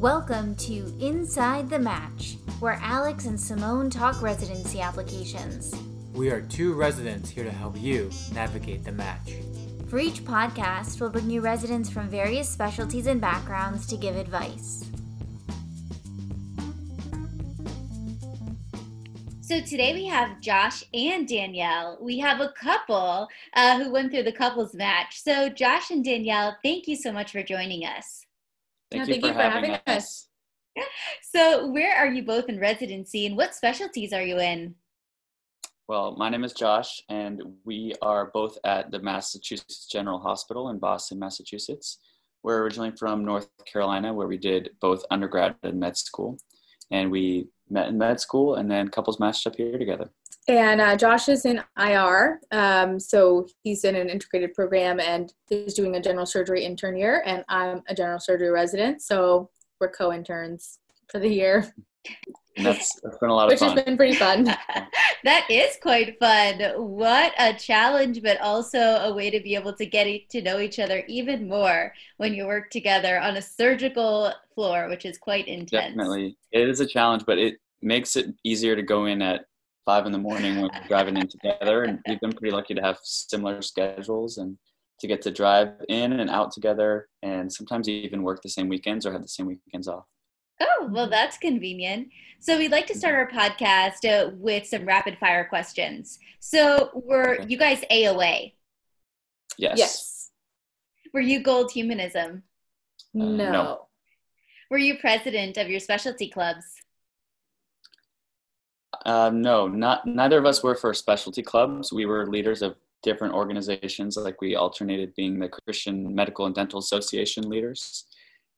Welcome to Inside the Match, where Alex and Simone talk residency applications. We are two residents here to help you navigate the match. For each podcast, we'll bring you residents from various specialties and backgrounds to give advice. So today we have Josh and Danielle. We have a couple uh, who went through the couples match. So, Josh and Danielle, thank you so much for joining us. Thank, you, thank for you, for, having, having us. us. So, where are you both in residency and what specialties are you in? Well, my name is Josh, and we are both at the Massachusetts General Hospital in Boston, Massachusetts. We're originally from North Carolina, where we did both undergrad and med school. And we met in med school and then couples matched up here together. And uh, Josh is in IR, um, so he's in an integrated program and is doing a general surgery intern year, and I'm a general surgery resident, so we're co-interns for the year. And that's, that's been a lot of fun. Which has been pretty fun. that is quite fun. What a challenge, but also a way to be able to get to know each other even more when you work together on a surgical floor, which is quite intense. Definitely. It is a challenge, but it makes it easier to go in at five in the morning when we're driving in together. And we've been pretty lucky to have similar schedules and to get to drive in and out together and sometimes even work the same weekends or have the same weekends off. Oh, well, that's convenient. So we'd like to start our podcast uh, with some rapid fire questions. So were okay. you guys AOA? Yes. Yes. Were you Gold Humanism? Uh, no. no. Were you president of your specialty clubs? Uh, no, not neither of us were for specialty clubs. We were leaders of different organizations. Like we alternated being the Christian Medical and Dental Association leaders,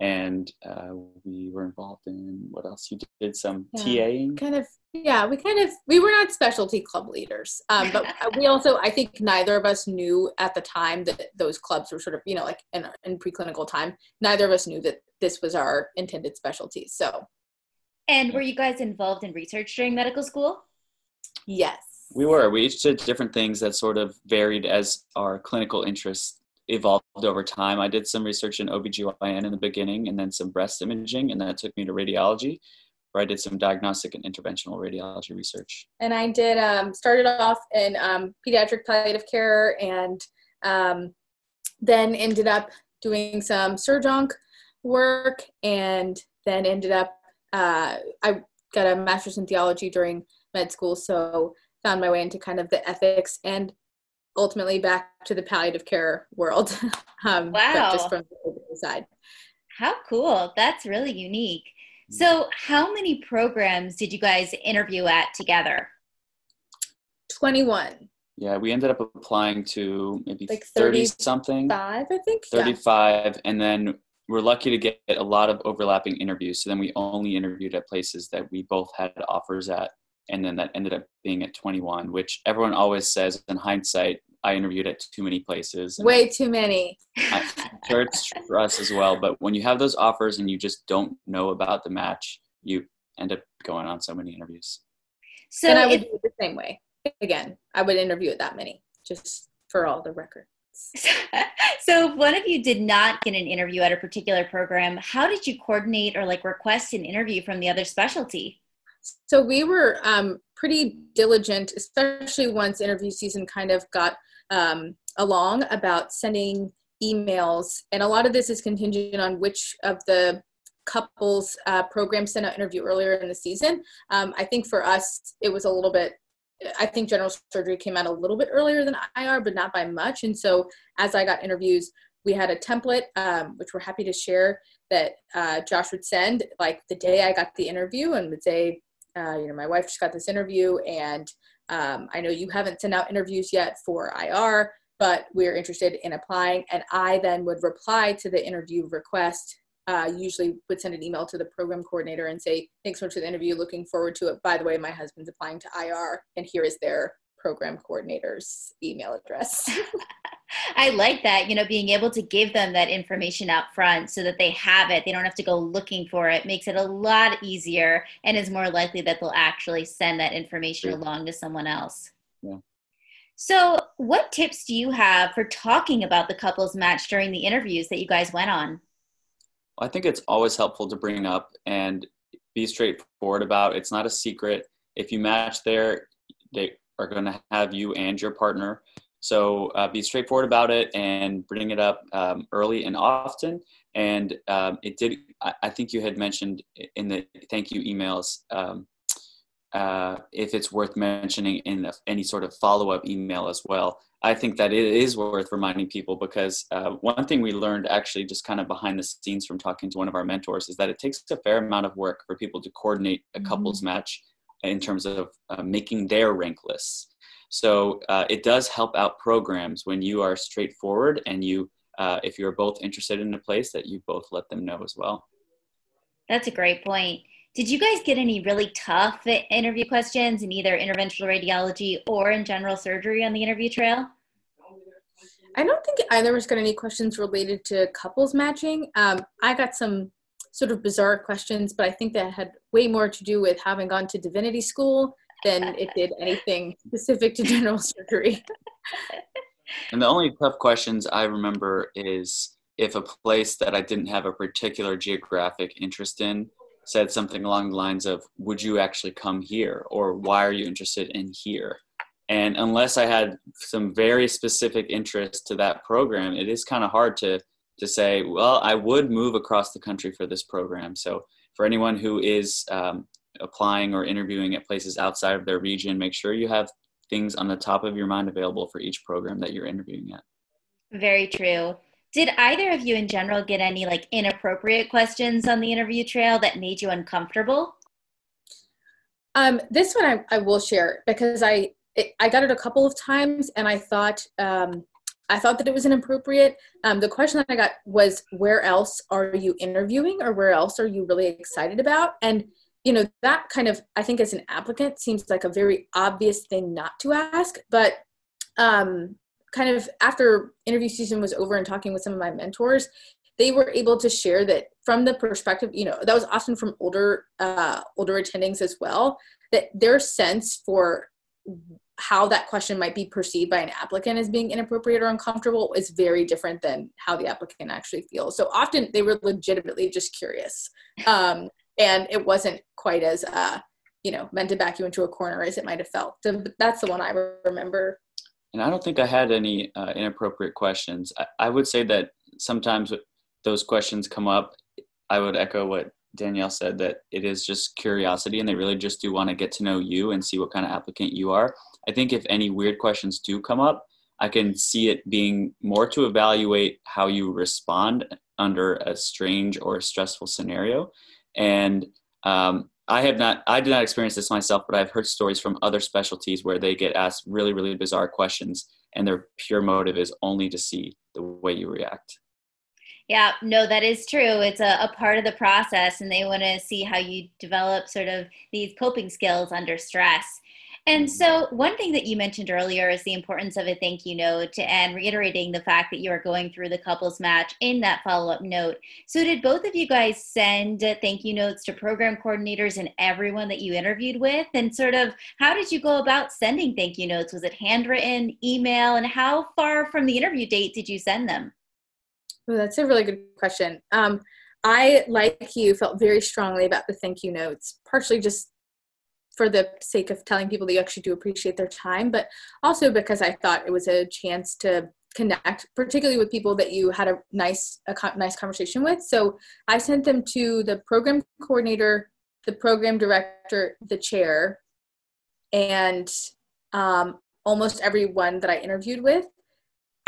and uh, we were involved in what else? You did some yeah, TAing. Kind of, yeah. We kind of we were not specialty club leaders, um, but we also I think neither of us knew at the time that those clubs were sort of you know like in, in preclinical time. Neither of us knew that this was our intended specialty. So and were you guys involved in research during medical school? Yes. We were. We each did different things that sort of varied as our clinical interests evolved over time. I did some research in OBGYN in the beginning and then some breast imaging, and that took me to radiology, where I did some diagnostic and interventional radiology research. And I did, um, started off in um, pediatric palliative care and um, then ended up doing some surgonc work and then ended up uh, I got a master's in theology during med school, so found my way into kind of the ethics and ultimately back to the palliative care world. um, wow. Just from the side. How cool. That's really unique. So, how many programs did you guys interview at together? 21. Yeah, we ended up applying to maybe like 30 something. Five, I think. 35. Yeah. And then we're lucky to get a lot of overlapping interviews. So then we only interviewed at places that we both had offers at. And then that ended up being at 21, which everyone always says in hindsight, I interviewed at too many places. Way too many. I'm sure it's for us as well. But when you have those offers and you just don't know about the match, you end up going on so many interviews. So and I would do it the same way. Again, I would interview at that many, just for all the record. so if one of you did not get an interview at a particular program how did you coordinate or like request an interview from the other specialty? So we were um, pretty diligent especially once interview season kind of got um, along about sending emails. And a lot of this is contingent on which of the couples uh, programs sent out interview earlier in the season. Um, i think for us it was a little bit I think general surgery came out a little bit earlier than IR, but not by much. And so as I got interviews, we had a template, um, which we're happy to share, that uh, Josh would send like the day I got the interview and would say, uh, you know, my wife just got this interview, and um, I know you haven't sent out interviews yet for IR, but we're interested in applying. And I then would reply to the interview request uh, usually would send an email to the program coordinator and say, thanks so much for the interview, looking forward to it. By the way, my husband's applying to IR, and here is their program coordinator's email address. I like that, you know, being able to give them that information up front so that they have it. They don't have to go looking for it. Makes it a lot easier and is more likely that they'll actually send that information yeah. along to someone else. Yeah. So, what tips do you have for talking about the couples match during the interviews that you guys went on? I think it's always helpful to bring up and be straightforward about. It's not a secret. If you match there, they are going to have you and your partner. So uh, be straightforward about it and bring it up um, early and often. And um, it did. I, think you had mentioned in the thank you emails um, uh, if it's worth mentioning in the, any sort of follow up email as well. I think that it is worth reminding people because uh, one thing we learned actually just kind of behind the scenes from talking to one of our mentors is that it takes a fair amount of work for people to coordinate a couples mm-hmm. match in terms of uh, making their rank lists. So uh, it does help out programs when you are straightforward and you, uh, if you're both interested in a place, that you both let them know as well. That's a great point. Did you guys get any really tough interview questions in either interventional radiology or in general surgery on the interview trail? I don't think either of us got any questions related to couples matching. Um, I got some sort of bizarre questions, but I think that had way more to do with having gone to divinity school than it did anything specific to general surgery. And the only tough questions I remember is if a place that I didn't have a particular geographic interest in said something along the lines of, Would you actually come here? or Why are you interested in here? And unless I had some very specific interest to that program, it is kind of hard to, to say, Well, I would move across the country for this program. So, for anyone who is um, applying or interviewing at places outside of their region, make sure you have things on the top of your mind available for each program that you're interviewing at. Very true. Did either of you in general get any like inappropriate questions on the interview trail that made you uncomfortable? Um, this one I, I will share because I it, I got it a couple of times and I thought um, I thought that it was inappropriate. Um, the question that I got was, "Where else are you interviewing, or where else are you really excited about?" And you know that kind of I think as an applicant seems like a very obvious thing not to ask, but um, kind of after interview season was over and talking with some of my mentors they were able to share that from the perspective you know that was often from older uh, older attendings as well that their sense for how that question might be perceived by an applicant as being inappropriate or uncomfortable is very different than how the applicant actually feels. So often they were legitimately just curious um, and it wasn't quite as uh, you know meant to back you into a corner as it might have felt. So that's the one i remember and I don't think I had any uh, inappropriate questions. I, I, would say that sometimes those questions come up. I would echo what Danielle said that it is just curiosity and they really just do want to get to know you and see what kind of applicant you are. I think if any weird questions do come up, I can see it being more to evaluate how you respond under a strange or stressful scenario. And um, I have not, I did not experience this myself, but I've heard stories from other specialties where they get asked really, really bizarre questions and their pure motive is only to see the way you react. Yeah, no, that is true. It's a, a part of the process, and they want to see how you develop sort of these coping skills under stress. And so, one thing that you mentioned earlier is the importance of a thank you note and reiterating the fact that you are going through the couples match in that follow up note. So, did both of you guys send thank you notes to program coordinators and everyone that you interviewed with? And sort of how did you go about sending thank you notes? Was it handwritten, email, and how far from the interview date did you send them? That's a really good question. Um, I, like you, felt very strongly about the thank you notes, partially just for the sake of telling people that you actually do appreciate their time, but also because I thought it was a chance to connect, particularly with people that you had a nice a co- nice conversation with. So I sent them to the program coordinator, the program director, the chair, and um, almost everyone that I interviewed with.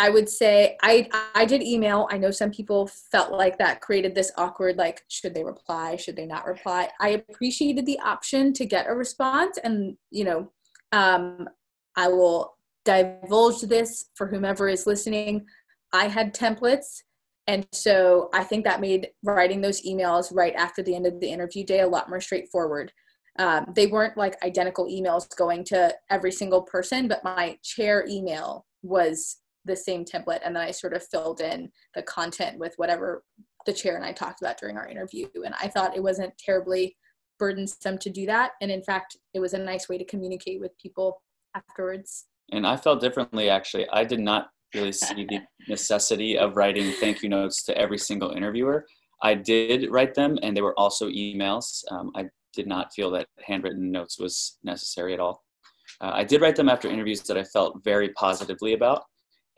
I would say I I did email. I know some people felt like that created this awkward like should they reply, should they not reply. I appreciated the option to get a response and you know um, I will divulge this for whomever is listening. I had templates and so I think that made writing those emails right after the end of the interview day a lot more straightforward. Um, they weren't like identical emails going to every single person, but my chair email was the same template and then I sort of filled in the content with whatever the chair and I talked about during our interview. And I thought it wasn't terribly burdensome to do that. And in fact, it was a nice way to communicate with people afterwards. And I felt differently actually. I did not really see the necessity of writing thank you notes to every single interviewer. I did write them, and they were also emails. Um, I did not feel that handwritten notes was necessary at all. Uh, I did write them after interviews that I felt very positively about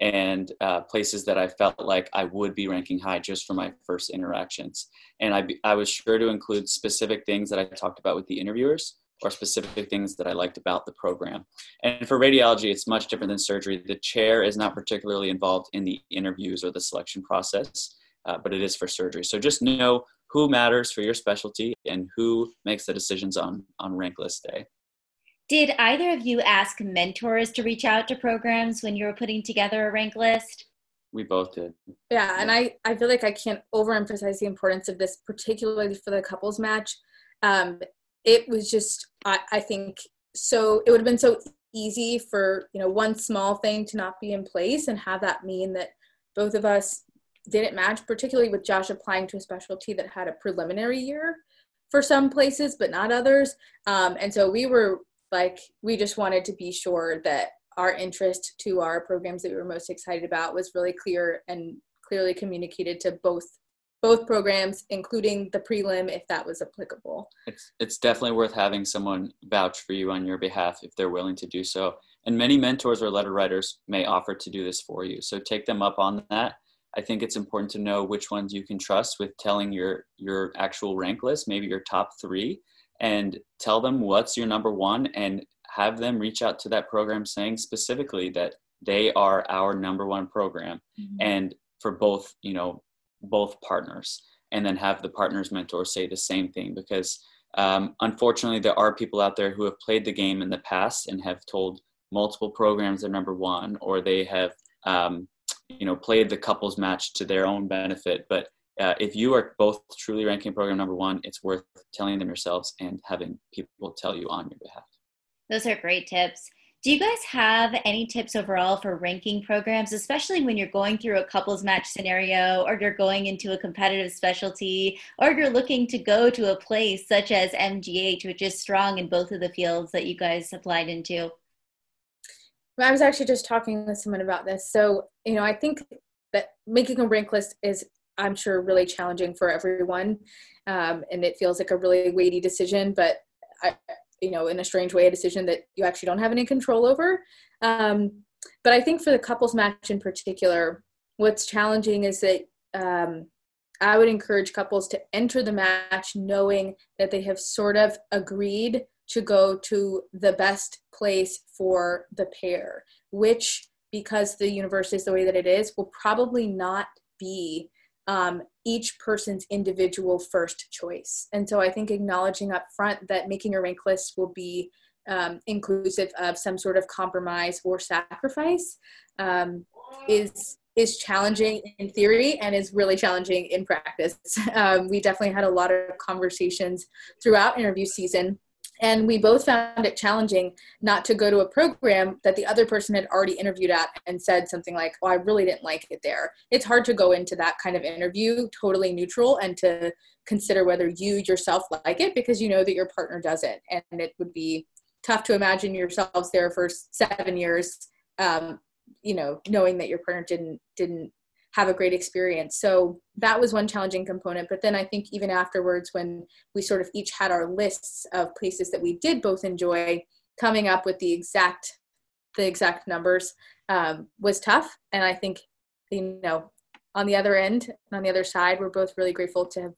and uh, places that I felt like I would be ranking high just for my first interactions. And I, I was sure to include specific things that I talked about with the interviewers or specific things that I liked about the program. And for radiology, it's much different than surgery. The chair is not particularly involved in the interviews or the selection process, uh, but it is for surgery. So just know who matters for your specialty and who makes the decisions on, on rank list day. Did either of you ask mentors to reach out to programs when you were putting together a rank list? We both did. Yeah, and I, I feel like I can't overemphasize the importance of this, particularly for the couples match. Um, it was just, I, I think, so it would have been so easy for you know one small thing to not be in place and have that mean that both of us didn't match, particularly with Josh applying to a specialty that had a preliminary year for some places, but not others. Um, and so we were like we just wanted to be sure that our interest to our programs that we were most excited about was really clear and clearly communicated to both both programs including the prelim if that was applicable. It's it's definitely worth having someone vouch for you on your behalf if they're willing to do so. And many mentors or letter writers may offer to do this for you. So take them up on that. I think it's important to know which ones you can trust with telling your your actual rank list maybe your top three and tell them what's your number one and have them reach out to that program saying specifically that they are our number one program mm-hmm. and for both you know both partners and then have the partners mentor say the same thing because um, unfortunately there are people out there who have played the game in the past and have told multiple programs they're number one or they have um, you know played the couples match to their own benefit but uh, if you are both truly ranking program number one, it's worth telling them yourselves and having people tell you on your behalf. Those are great tips. Do you guys have any tips overall for ranking programs, especially when you're going through a couples match scenario or you're going into a competitive specialty or you're looking to go to a place such as MGH, which is strong in both of the fields that you guys applied into? I was actually just talking with someone about this. So, you know, I think that making a rank list is I'm sure really challenging for everyone. Um, and it feels like a really weighty decision, but I, you know, in a strange way, a decision that you actually don't have any control over. Um, but I think for the couples match in particular, what's challenging is that um, I would encourage couples to enter the match knowing that they have sort of agreed to go to the best place for the pair, which, because the universe is the way that it is, will probably not be um, each person's individual first choice. And so I think acknowledging up front that making a rank list will be um, inclusive of some sort of compromise or sacrifice um, is is challenging in theory and is really challenging in practice. Um, we definitely had a lot of conversations throughout interview season and we both found it challenging not to go to a program that the other person had already interviewed at and said something like oh i really didn't like it there. It's hard to go into that kind of interview totally neutral and to consider whether you yourself like it because you know that your partner doesn't. And it would be tough to imagine yourselves there for seven years um, you know knowing that your partner didn't didn't have a great experience. So that was one challenging component. But then I think even afterwards, when we sort of each had our lists of places that we did both enjoy, coming up with the exact the exact numbers um, was tough. And I think you know on the other end on the other side, we're both really grateful to have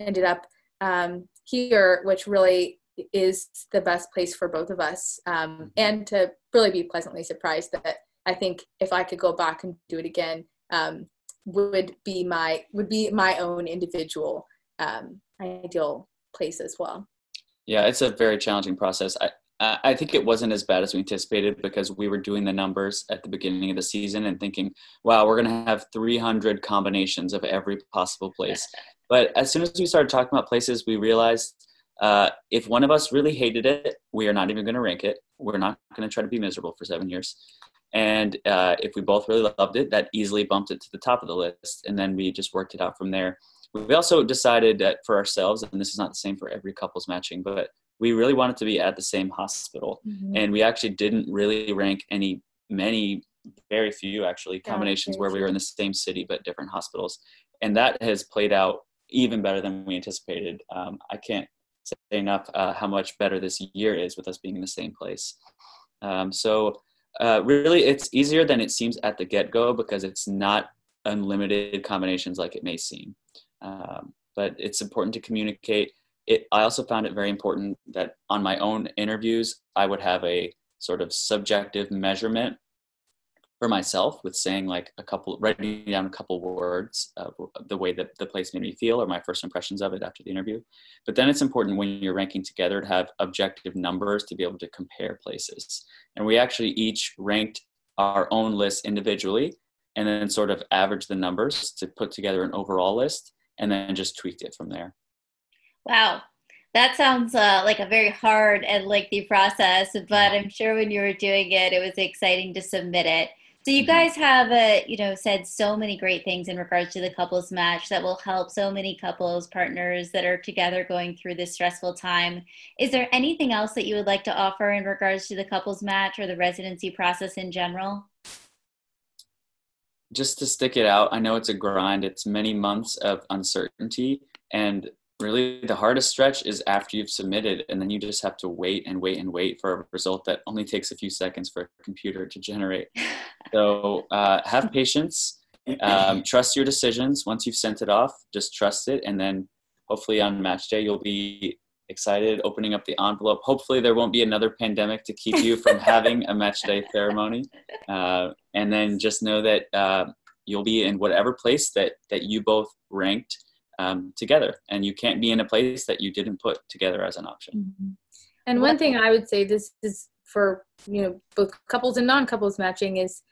ended up um, here, which really is the best place for both of us, um, and to really be pleasantly surprised that I think if I could go back and do it again, um, would be my would be my own individual um, ideal place as well. Yeah, it's a very challenging process. I, I think it wasn't as bad as we anticipated because we were doing the numbers at the beginning of the season and thinking, wow, we're going to have 300 combinations of every possible place. But as soon as we started talking about places, we realized uh, if one of us really hated it, we are not even going to rank it. We're not going to try to be miserable for seven years. And uh, if we both really loved it, that easily bumped it to the top of the list. And then we just worked it out from there. We also decided that for ourselves, and this is not the same for every couples matching, but we really wanted to be at the same hospital. Mm-hmm. And we actually didn't really rank any, many, very few actually combinations yeah, where we were in the same city but different hospitals. And that has played out even better than we anticipated. Um, I can't say enough uh, how much better this year is with us being in the same place. Um, so uh, really, it's easier than it seems at the get-go because it's not unlimited combinations like it may seem. Um, but it's important to communicate. It, I also found it very important that on my own interviews, I would have a sort of subjective measurement for myself with saying like a couple writing down a couple words of the way that the place made me feel or my first impressions of it after the interview. But then it's important when you're ranking together to have objective numbers to be able to compare places. And we actually each ranked our own list individually and then sort of average the numbers to put together an overall list and then just tweaked it from there. Wow. That sounds uh, like a very hard and lengthy process but i'm sure when you were doing it it was exciting to submit it so you mm-hmm. guys have, uh, you know, said so many great things in regards to the couples match that will help so many couples, partners that are together going through this stressful time. Is there anything else that you would like to offer in regards to the couples match or the residency process in general? Just to stick it out, I know it's a grind. It's many months of uncertainty, and really the hardest stretch is after you've submitted and then you just have to wait and wait and wait for a result that only takes a few seconds for a computer to generate. So uh, have patience. Um, trust your decisions. Once you've sent it off just trust it and then hopefully on match day you'll be excited opening up the envelope. Hopefully there won't be another pandemic to keep you from having a match day ceremony. Uh, and then just know that uh, you'll be in whatever place that that you both ranked um, together and you can't be in a place that you didn't put together as an option mm-hmm. and one thing i would say this is for you know both couples and non-couples matching is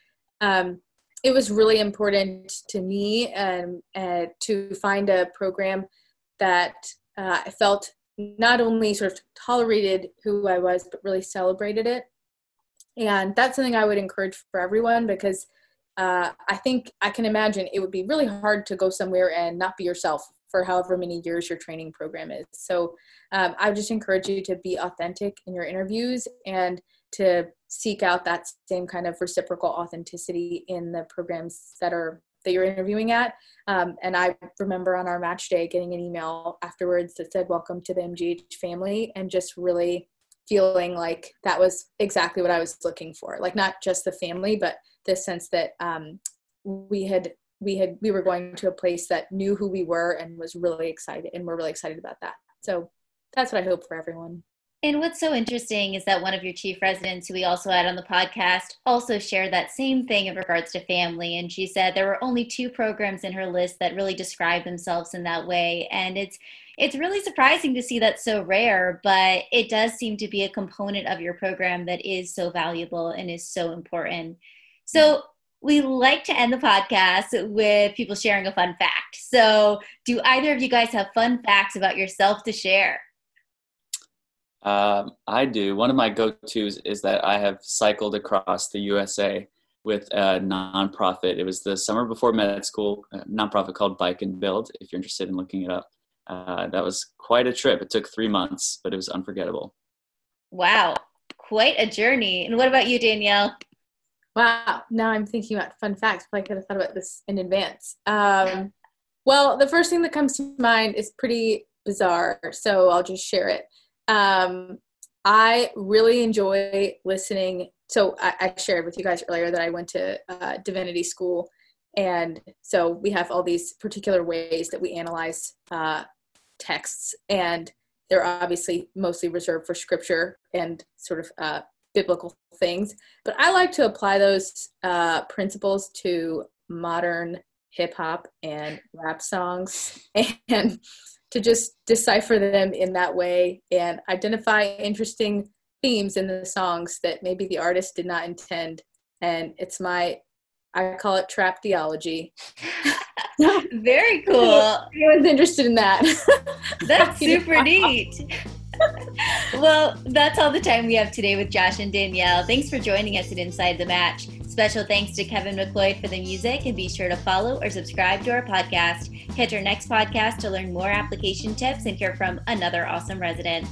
um, it was really important to me um, uh, to find a program that uh, i felt not only sort of tolerated who i was but really celebrated it and that's something i would encourage for everyone because uh, I think I can imagine it would be really hard to go somewhere and not be yourself for however many years your training program is. So um, I just encourage you to be authentic in your interviews and to seek out that same kind of reciprocal authenticity in the programs that are that you're interviewing at. Um, and I remember on our match day getting an email afterwards that said, "Welcome to the MGH family," and just really feeling like that was exactly what I was looking for. Like not just the family, but the sense that um, we had we had we were going to a place that knew who we were and was really excited and we're really excited about that so that's what i hope for everyone and what's so interesting is that one of your chief residents, who we also had on the podcast, also shared that same thing in regards to family. And she said there were only two programs in her list that really describe themselves in that way. And it's it's really surprising to see that so rare, but it does seem to be a component of your program that is so valuable and is so important. So we like to end the podcast with people sharing a fun fact. So, do either of you guys have fun facts about yourself to share? Um, I do. One of my go tos is that I have cycled across the USA with a nonprofit. It was the summer before med school, a nonprofit called Bike and Build, if you're interested in looking it up. Uh, that was quite a trip. It took three months, but it was unforgettable. Wow, quite a journey. And what about you, Danielle? Wow. Now I'm thinking about fun facts. I could have thought about this in advance. Um, well, the first thing that comes to mind is pretty bizarre, so I'll just share it. Um, I really enjoy listening. So I, I, shared with you guys earlier that I went to uh, divinity school, and so we have all these particular ways that we analyze uh, texts, and they're obviously mostly reserved for scripture and sort of uh, biblical things. But I like to apply those uh, principles to modern hip hop and rap songs and to just decipher them in that way and identify interesting themes in the songs that maybe the artist did not intend. And it's my, I call it trap theology. Very cool. Anyone's interested in that. That's super neat well, that's all the time we have today with Josh and Danielle. Thanks for joining us at Inside the Match. Special thanks to Kevin MacLeod for the music, and be sure to follow or subscribe to our podcast. Catch our next podcast to learn more application tips and hear from another awesome resident.